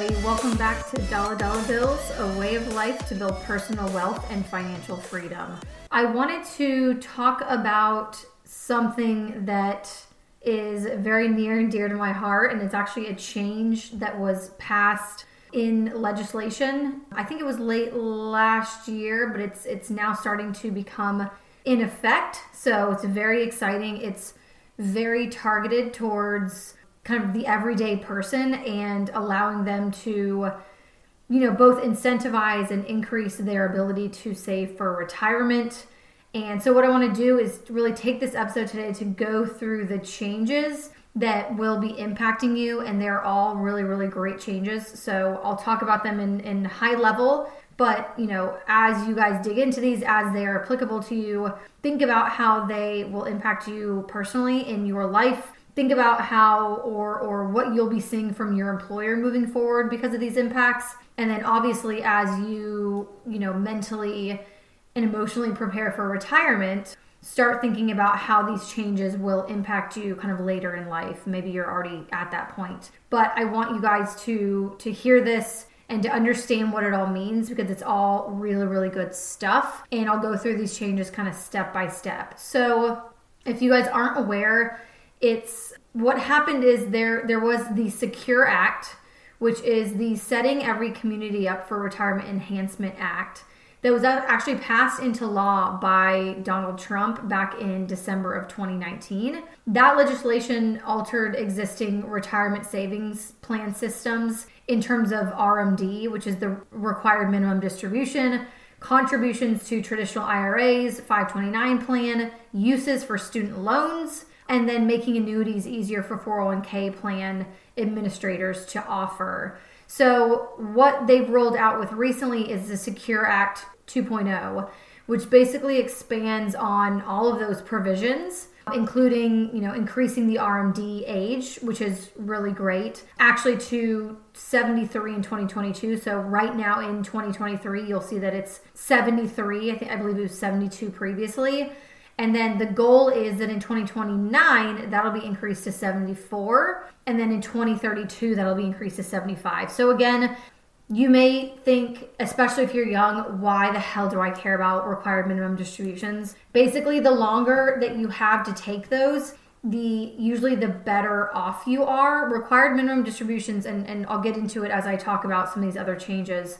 Everybody. Welcome back to Dollar Dollar Bills, a way of life to build personal wealth and financial freedom. I wanted to talk about something that is very near and dear to my heart, and it's actually a change that was passed in legislation. I think it was late last year, but it's it's now starting to become in effect. So it's very exciting. It's very targeted towards kind of the everyday person and allowing them to you know both incentivize and increase their ability to save for retirement. And so what i want to do is really take this episode today to go through the changes that will be impacting you and they're all really really great changes. So i'll talk about them in, in high level. But you know as you guys dig into these as they are applicable to you think about how they will impact you personally in your life think about how or or what you'll be seeing from your employer moving forward because of these impacts. And then obviously as you you know mentally and emotionally prepare for retirement start thinking about how these changes will impact you kind of later in life. Maybe you're already at that point. But i want you guys to to hear this and to understand what it all means because it's all really really good stuff. And i'll go through these changes kind of step by step. So if you guys aren't aware it's what happened is there there was the Secure Act, which is the Setting Every Community Up for Retirement Enhancement Act that was actually passed into law by Donald Trump back in December of 2019. That legislation altered existing retirement savings plan systems in terms of RMD, which is the required minimum distribution, contributions to traditional IRAs, 529 plan, uses for student loans, and then making annuities easier for 401k plan administrators to offer. So, what they've rolled out with recently is the Secure Act 2.0, which basically expands on all of those provisions including you know increasing the RMD age, which is really great. Actually, to 73 in 2022. So right now in 2023, you'll see that it's 73. I think I believe it was 72 previously. And then the goal is that in 2029, that'll be increased to 74. And then in 2032, that'll be increased to 75. So again, you may think, especially if you're young, why the hell do I care about required minimum distributions? Basically, the longer that you have to take those, the usually the better off you are. Required minimum distributions, and, and I'll get into it as I talk about some of these other changes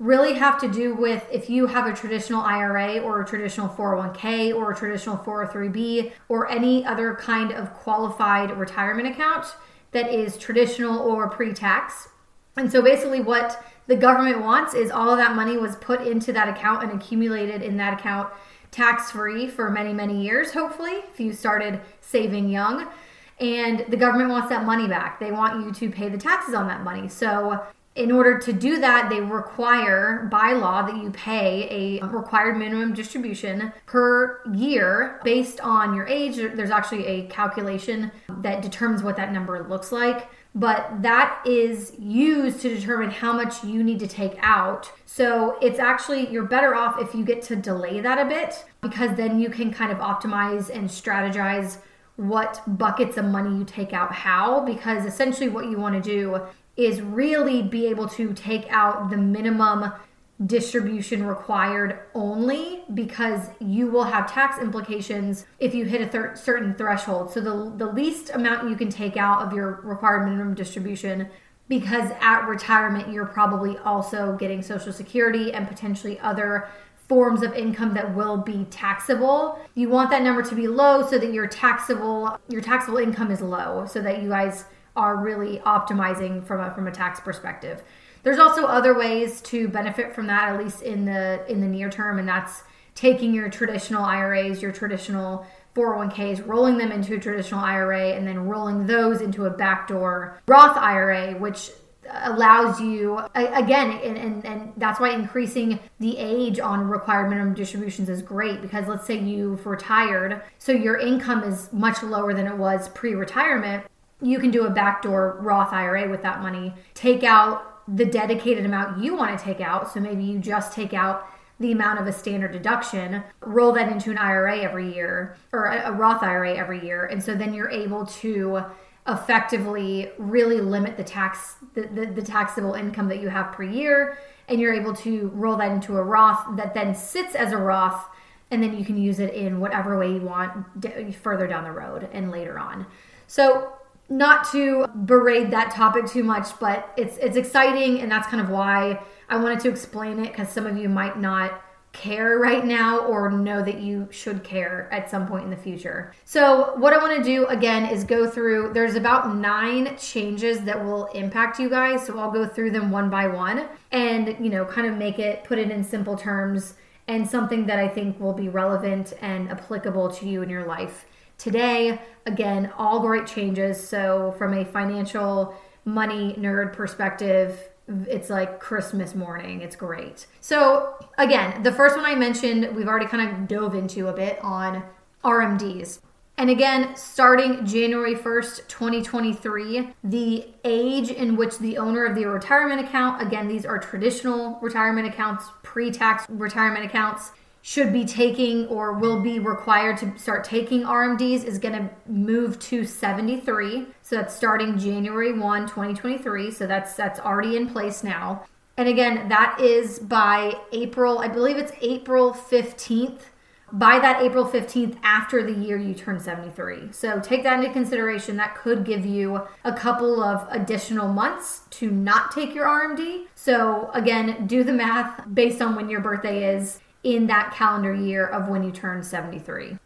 really have to do with if you have a traditional IRA or a traditional 401k or a traditional 403b or any other kind of qualified retirement account that is traditional or pre tax. And so basically, what the government wants is all of that money was put into that account and accumulated in that account tax free for many, many years, hopefully, if you started saving young. And the government wants that money back. They want you to pay the taxes on that money. So in order to do that, they require by law that you pay a required minimum distribution per year based on your age. There's actually a calculation that determines what that number looks like. But that is used to determine how much you need to take out. So it's actually, you're better off if you get to delay that a bit because then you can kind of optimize and strategize what buckets of money you take out how. Because essentially, what you want to do is really be able to take out the minimum distribution required only because you will have tax implications if you hit a thir- certain threshold. So the the least amount you can take out of your required minimum distribution because at retirement you're probably also getting social security and potentially other forms of income that will be taxable. You want that number to be low so that your taxable your taxable income is low so that you guys are really optimizing from a, from a tax perspective. There's also other ways to benefit from that, at least in the in the near term, and that's taking your traditional IRAs, your traditional 401ks, rolling them into a traditional IRA, and then rolling those into a backdoor Roth IRA, which allows you again and, and, and that's why increasing the age on required minimum distributions is great because let's say you've retired so your income is much lower than it was pre-retirement you can do a backdoor Roth IRA with that money, take out the dedicated amount you want to take out. So maybe you just take out the amount of a standard deduction, roll that into an IRA every year or a Roth IRA every year. And so then you're able to effectively really limit the tax the, the, the, taxable income that you have per year and you're able to roll that into a roth that then sits as a roth and then you can use it in whatever way you want further down the road and later on so not to berate that topic too much but it's it's exciting and that's kind of why i wanted to explain it because some of you might not care right now or know that you should care at some point in the future. So, what I want to do again is go through there's about 9 changes that will impact you guys, so I'll go through them one by one and, you know, kind of make it put it in simple terms and something that I think will be relevant and applicable to you in your life. Today, again, all great changes. So, from a financial money nerd perspective, it's like Christmas morning. It's great. So, again, the first one I mentioned, we've already kind of dove into a bit on RMDs. And again, starting January 1st, 2023, the age in which the owner of the retirement account, again, these are traditional retirement accounts, pre tax retirement accounts, should be taking or will be required to start taking RMDs is going to move to 73. So that's starting January 1, 2023. So that's that's already in place now. And again, that is by April, I believe it's April 15th. By that April 15th, after the year you turn 73. So take that into consideration. That could give you a couple of additional months to not take your RMD. So again, do the math based on when your birthday is in that calendar year of when you turn 73.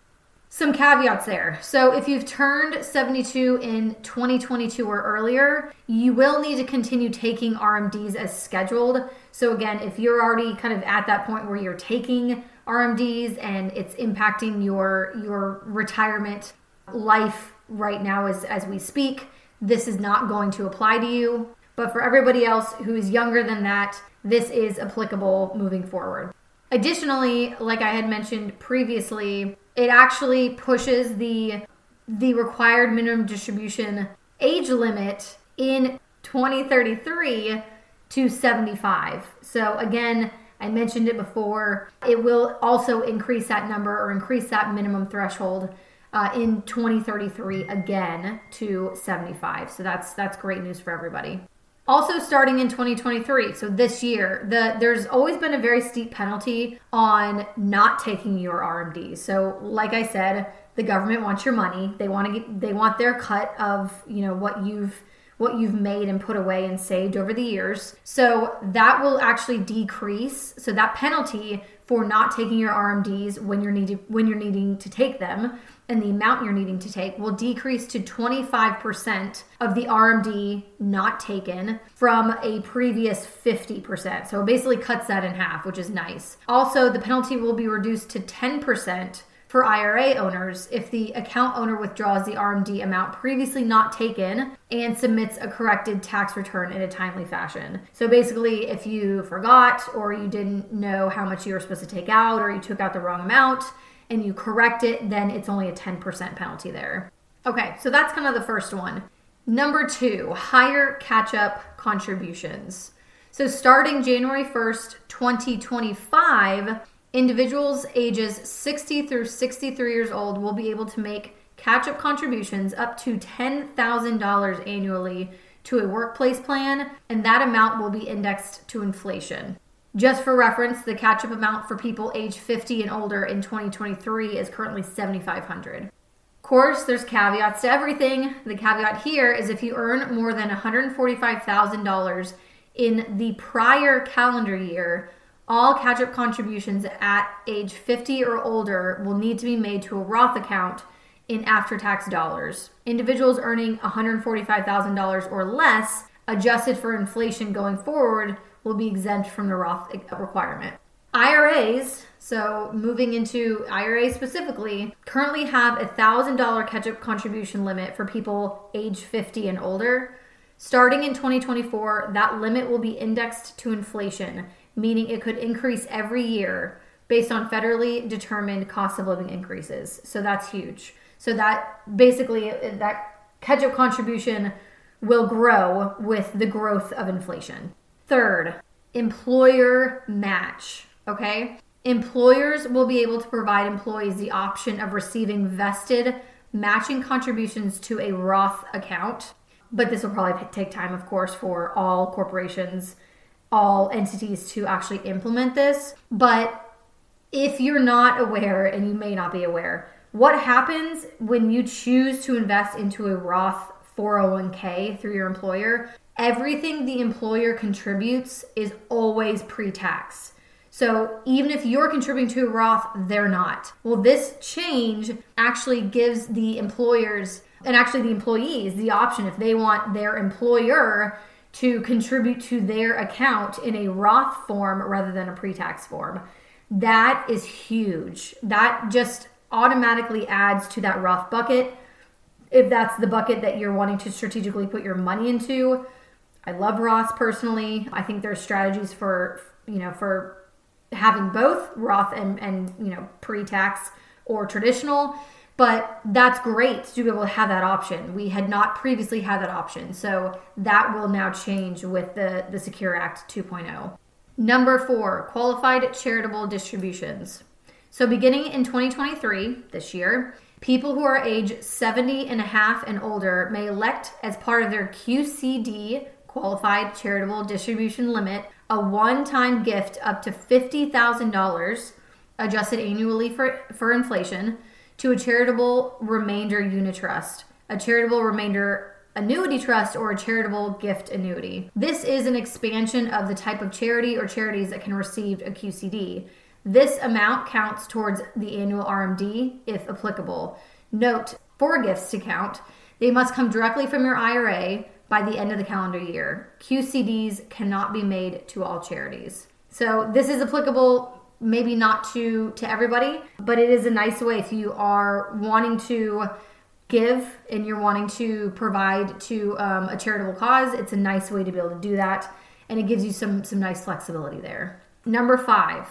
Some caveats there. So, if you've turned 72 in 2022 or earlier, you will need to continue taking RMDs as scheduled. So, again, if you're already kind of at that point where you're taking RMDs and it's impacting your your retirement life right now as as we speak, this is not going to apply to you. But for everybody else who is younger than that, this is applicable moving forward. Additionally, like I had mentioned previously, it actually pushes the the required minimum distribution age limit in 2033 to 75. So again, I mentioned it before, it will also increase that number or increase that minimum threshold uh, in 2033 again to 75. So that's that's great news for everybody. Also, starting in 2023, so this year, the there's always been a very steep penalty on not taking your RMDs. So, like I said, the government wants your money. They want to get they want their cut of you know what you've what you've made and put away and saved over the years. So that will actually decrease. So that penalty for not taking your RMDs when you're needing when you're needing to take them and the amount you're needing to take will decrease to 25% of the RMD not taken from a previous 50%. So it basically cuts that in half, which is nice. Also, the penalty will be reduced to 10% for IRA owners if the account owner withdraws the RMD amount previously not taken and submits a corrected tax return in a timely fashion. So basically, if you forgot or you didn't know how much you were supposed to take out or you took out the wrong amount, and you correct it, then it's only a 10% penalty there. Okay, so that's kind of the first one. Number two, higher catch up contributions. So starting January 1st, 2025, individuals ages 60 through 63 years old will be able to make catch up contributions up to $10,000 annually to a workplace plan, and that amount will be indexed to inflation. Just for reference, the catch up amount for people age 50 and older in 2023 is currently 7,500. Of course, there's caveats to everything. The caveat here is if you earn more than $145,000 in the prior calendar year, all catch up contributions at age 50 or older will need to be made to a Roth account in after tax dollars. Individuals earning $145,000 or less, adjusted for inflation going forward, will be exempt from the Roth requirement. IRAs, so moving into IRAs specifically, currently have a $1,000 catch up contribution limit for people age 50 and older. Starting in 2024, that limit will be indexed to inflation, meaning it could increase every year based on federally determined cost of living increases. So that's huge. So that basically that catch up contribution will grow with the growth of inflation. Third, employer match. Okay. Employers will be able to provide employees the option of receiving vested matching contributions to a Roth account. But this will probably take time, of course, for all corporations, all entities to actually implement this. But if you're not aware, and you may not be aware, what happens when you choose to invest into a Roth 401k through your employer? Everything the employer contributes is always pre tax. So even if you're contributing to a Roth, they're not. Well, this change actually gives the employers and actually the employees the option if they want their employer to contribute to their account in a Roth form rather than a pre tax form. That is huge. That just automatically adds to that Roth bucket. If that's the bucket that you're wanting to strategically put your money into, I love Roths personally. I think there's strategies for, you know, for having both Roth and, and you know pre-tax or traditional but that's great to be able to have that option. We had not previously had that option. So that will now change with the the secure act 2.0 number four qualified charitable distributions. So beginning in 2023 this year people who are age 70 and a half and older may elect as part of their qcd qualified charitable distribution limit a one time gift up to $50,000 adjusted annually for, for inflation to a charitable remainder unit trust, a charitable remainder annuity trust, or a charitable gift annuity. This is an expansion of the type of charity or charities that can receive a QCD. This amount counts towards the annual RMD if applicable. Note, for gifts to count, they must come directly from your IRA by the end of the calendar year. QCDs cannot be made to all charities. So this is applicable maybe not to to everybody, but it is a nice way if you are wanting to give and you're wanting to provide to um, a charitable cause. It's a nice way to be able to do that, and it gives you some some nice flexibility there. Number five,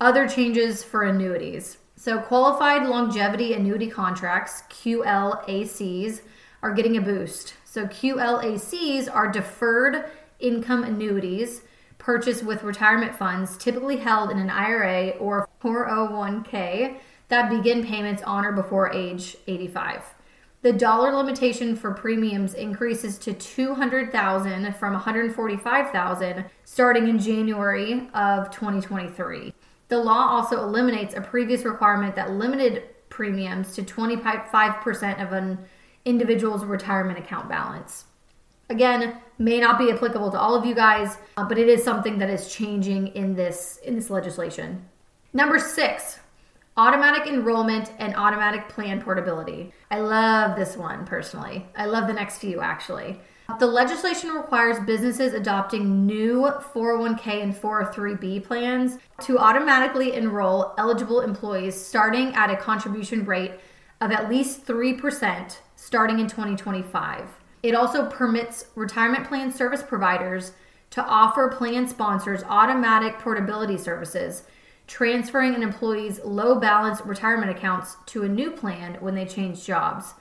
other changes for annuities. So qualified longevity annuity contracts (QLACs) are getting a boost. So QLACs are deferred income annuities purchased with retirement funds typically held in an IRA or 401k that begin payments on or before age 85. The dollar limitation for premiums increases to 200,000 from 145,000 starting in January of 2023. The law also eliminates a previous requirement that limited premiums to 25% of an individual's retirement account balance. Again, may not be applicable to all of you guys, uh, but it is something that is changing in this in this legislation. Number 6, automatic enrollment and automatic plan portability. I love this one personally. I love the next few actually. The legislation requires businesses adopting new 401k and 403b plans to automatically enroll eligible employees starting at a contribution rate of at least 3% starting in 2025. It also permits retirement plan service providers to offer plan sponsors automatic portability services, transferring an employee's low balance retirement accounts to a new plan when they change jobs.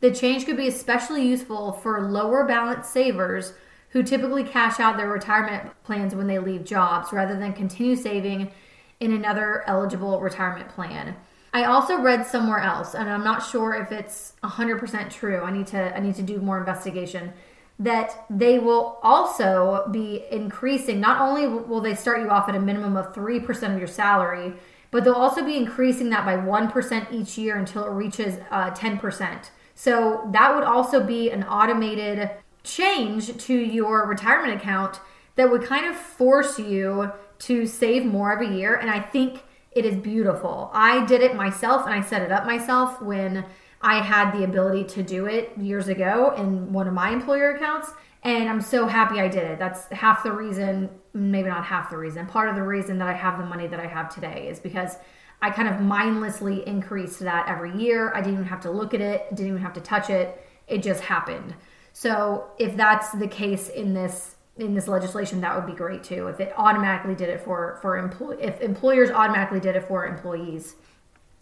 The change could be especially useful for lower balance savers who typically cash out their retirement plans when they leave jobs rather than continue saving in another eligible retirement plan. I also read somewhere else, and I'm not sure if it's 100% true. I need to I need to do more investigation. That they will also be increasing. Not only will they start you off at a minimum of three percent of your salary, but they'll also be increasing that by one percent each year until it reaches uh, ten percent. So that would also be an automated change to your retirement account that would kind of force you to save more every year. And I think it is beautiful. I did it myself and I set it up myself when I had the ability to do it years ago in one of my employer accounts. And I'm so happy I did it. That's half the reason, maybe not half the reason, part of the reason that I have the money that I have today is because I kind of mindlessly increased that every year. I didn't even have to look at it, didn't even have to touch it. It just happened. So if that's the case in this in this legislation, that would be great too. If it automatically did it for for employ if employers automatically did it for employees.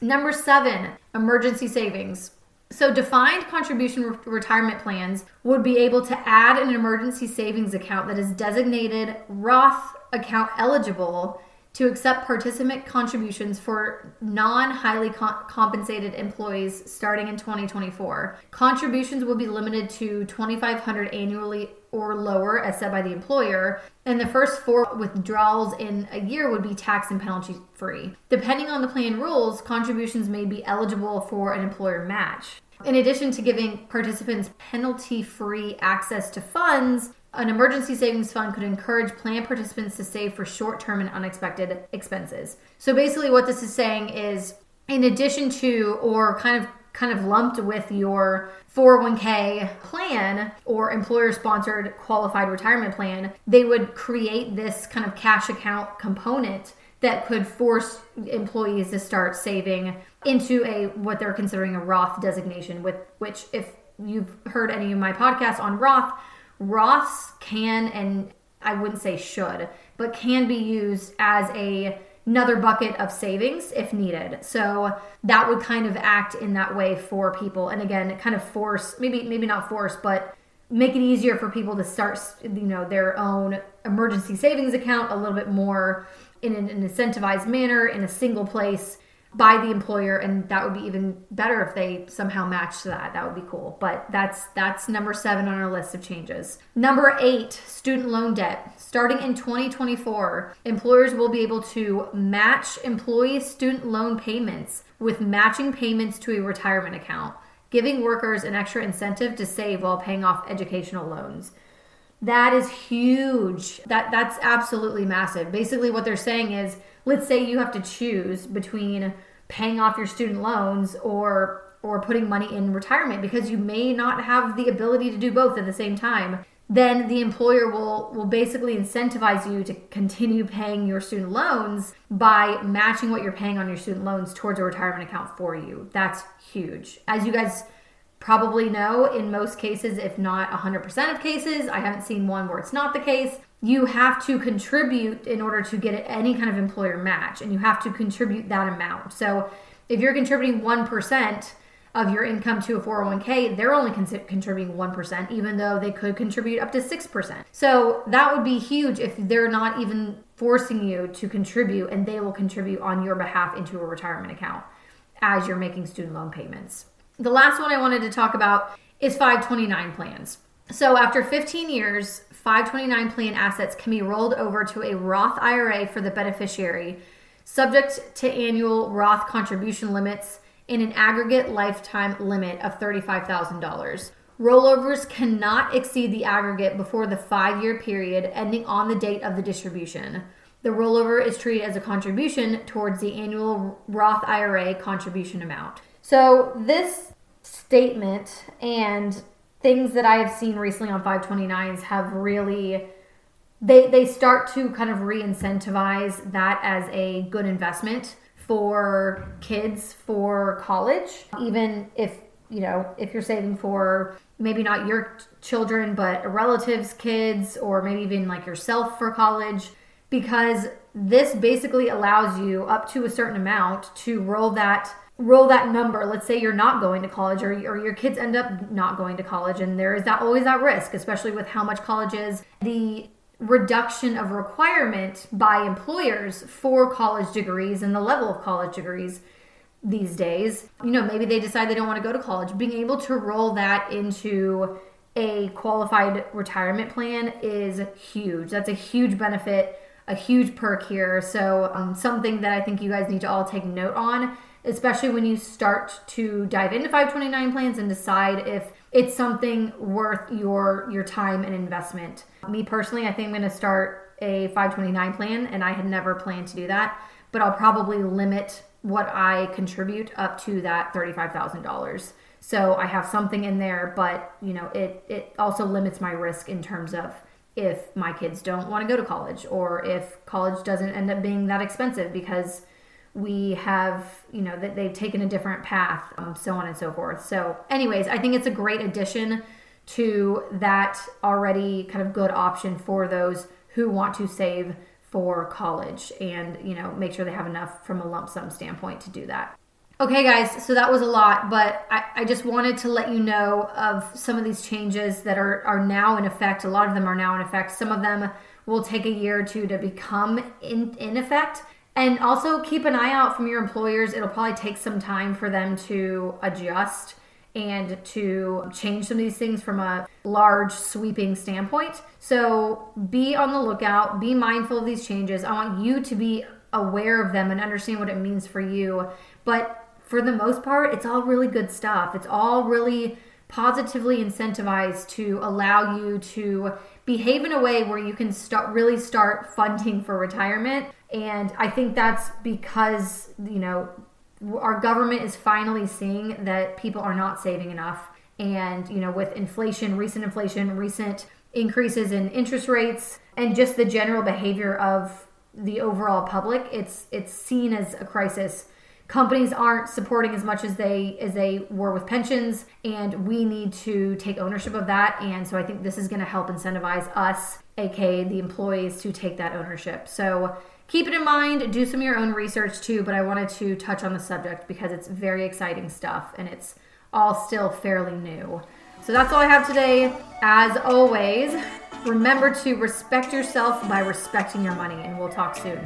Number seven, emergency savings. So, defined contribution re- retirement plans would be able to add an emergency savings account that is designated Roth account eligible to accept participant contributions for non highly compensated employees starting in 2024. Contributions will be limited to 2500 annually or lower as set by the employer, and the first four withdrawals in a year would be tax and penalty free. Depending on the plan rules, contributions may be eligible for an employer match. In addition to giving participants penalty free access to funds, an emergency savings fund could encourage plan participants to save for short term and unexpected expenses. So basically, what this is saying is in addition to, or kind of kind of lumped with your 401k plan or employer sponsored qualified retirement plan, they would create this kind of cash account component that could force employees to start saving into a what they're considering a Roth designation with which if you've heard any of my podcasts on Roth, Roths can and I wouldn't say should, but can be used as a another bucket of savings if needed. So that would kind of act in that way for people and again kind of force maybe maybe not force but make it easier for people to start you know their own emergency savings account a little bit more in an, incentivized manner in a single place by the employer and that would be even better if they somehow matched that. That would be cool. But that's that's number seven on our list of changes. Number eight student loan debt. Starting in 2024 employers will be able to match employee student loan payments with matching payments to a retirement account giving workers an extra incentive to save while paying off educational loans. That is huge. That that's absolutely massive. Basically what they're saying is let's say you have to choose between paying off your student loans or or putting money in retirement because you may not have the ability to do both at the same time then the employer will will basically incentivize you to continue paying your student loans by matching what you're paying on your student loans towards a retirement account for you. That's huge. As you guys probably know in most cases, if not 100% of cases, I haven't seen one where it's not the case, you have to contribute in order to get any kind of employer match, and you have to contribute that amount. So if you're contributing 1%, of your income to a 401k, they're only con- contributing 1%, even though they could contribute up to 6%. So that would be huge if they're not even forcing you to contribute and they will contribute on your behalf into a retirement account as you're making student loan payments. The last one I wanted to talk about is 529 plans. So after 15 years, 529 plan assets can be rolled over to a Roth IRA for the beneficiary, subject to annual Roth contribution limits and an aggregate lifetime limit of $35,000. Rollovers cannot exceed the aggregate before the five year period ending on the date of the distribution. The rollover is treated as a contribution towards the annual Roth IRA contribution amount. So, this statement and things that I have seen recently on 529s have really they they start to kind of re-incentivize that as a good investment for kids for college. Even if you know if you're saving for maybe not your children but a relative's kids or maybe even like yourself for college because this basically allows you up to a certain amount to roll that roll that number. Let's say you're not going to college or, or your kids end up not going to college and there is that always that risk especially with how much college is. The reduction of requirement by employers for college degrees and the level of college degrees these days you know maybe they decide they don't want to go to college. Being able to roll that into a qualified retirement plan is huge. That's a huge benefit a huge perk here. So um, something that i think you guys need to all take note on especially when you start to dive into 529 plans and decide if it's something worth your your time and investment. Me personally, I think I'm going to start a 529 plan and I had never planned to do that, but I'll probably limit what I contribute up to that $35,000. So I have something in there, but you know, it it also limits my risk in terms of if my kids don't want to go to college or if college doesn't end up being that expensive because we have you know that they've taken a different path um, so on and so forth. So anyways i think it's a great addition to that already kind of good option for those who want to save for college and you know make sure they have enough from a lump sum standpoint to do that. Okay guys so that was a lot but I, I just wanted to let you know of some of these changes that are are now in effect. A lot of them are now in effect. Some of them will take a year or two to become in, in effect. And also keep an eye out from your employers. It'll probably take some time for them to adjust and to change some of these things from a large sweeping standpoint. So be on the lookout, be mindful of these changes. I want you to be aware of them and understand what it means for you. But for the most part, it's all really good stuff. It's all really positively incentivized to allow you to behave in a way where you can start really start funding for retirement and i think that's because you know our government is finally seeing that people are not saving enough. And you know with inflation recent inflation recent increases in interest rates and just the general behavior of the overall public it's it's seen as a crisis. Companies aren't supporting as much as they as they were with pensions and we need to take ownership of that. And so i think this is going to help incentivize us aka the employees to take that ownership. So keep it in mind do some of your own research too but i wanted to touch on the subject because it's very exciting stuff and it's all still fairly new. So that's all i have today. As always remember to respect yourself by respecting your money and we'll talk soon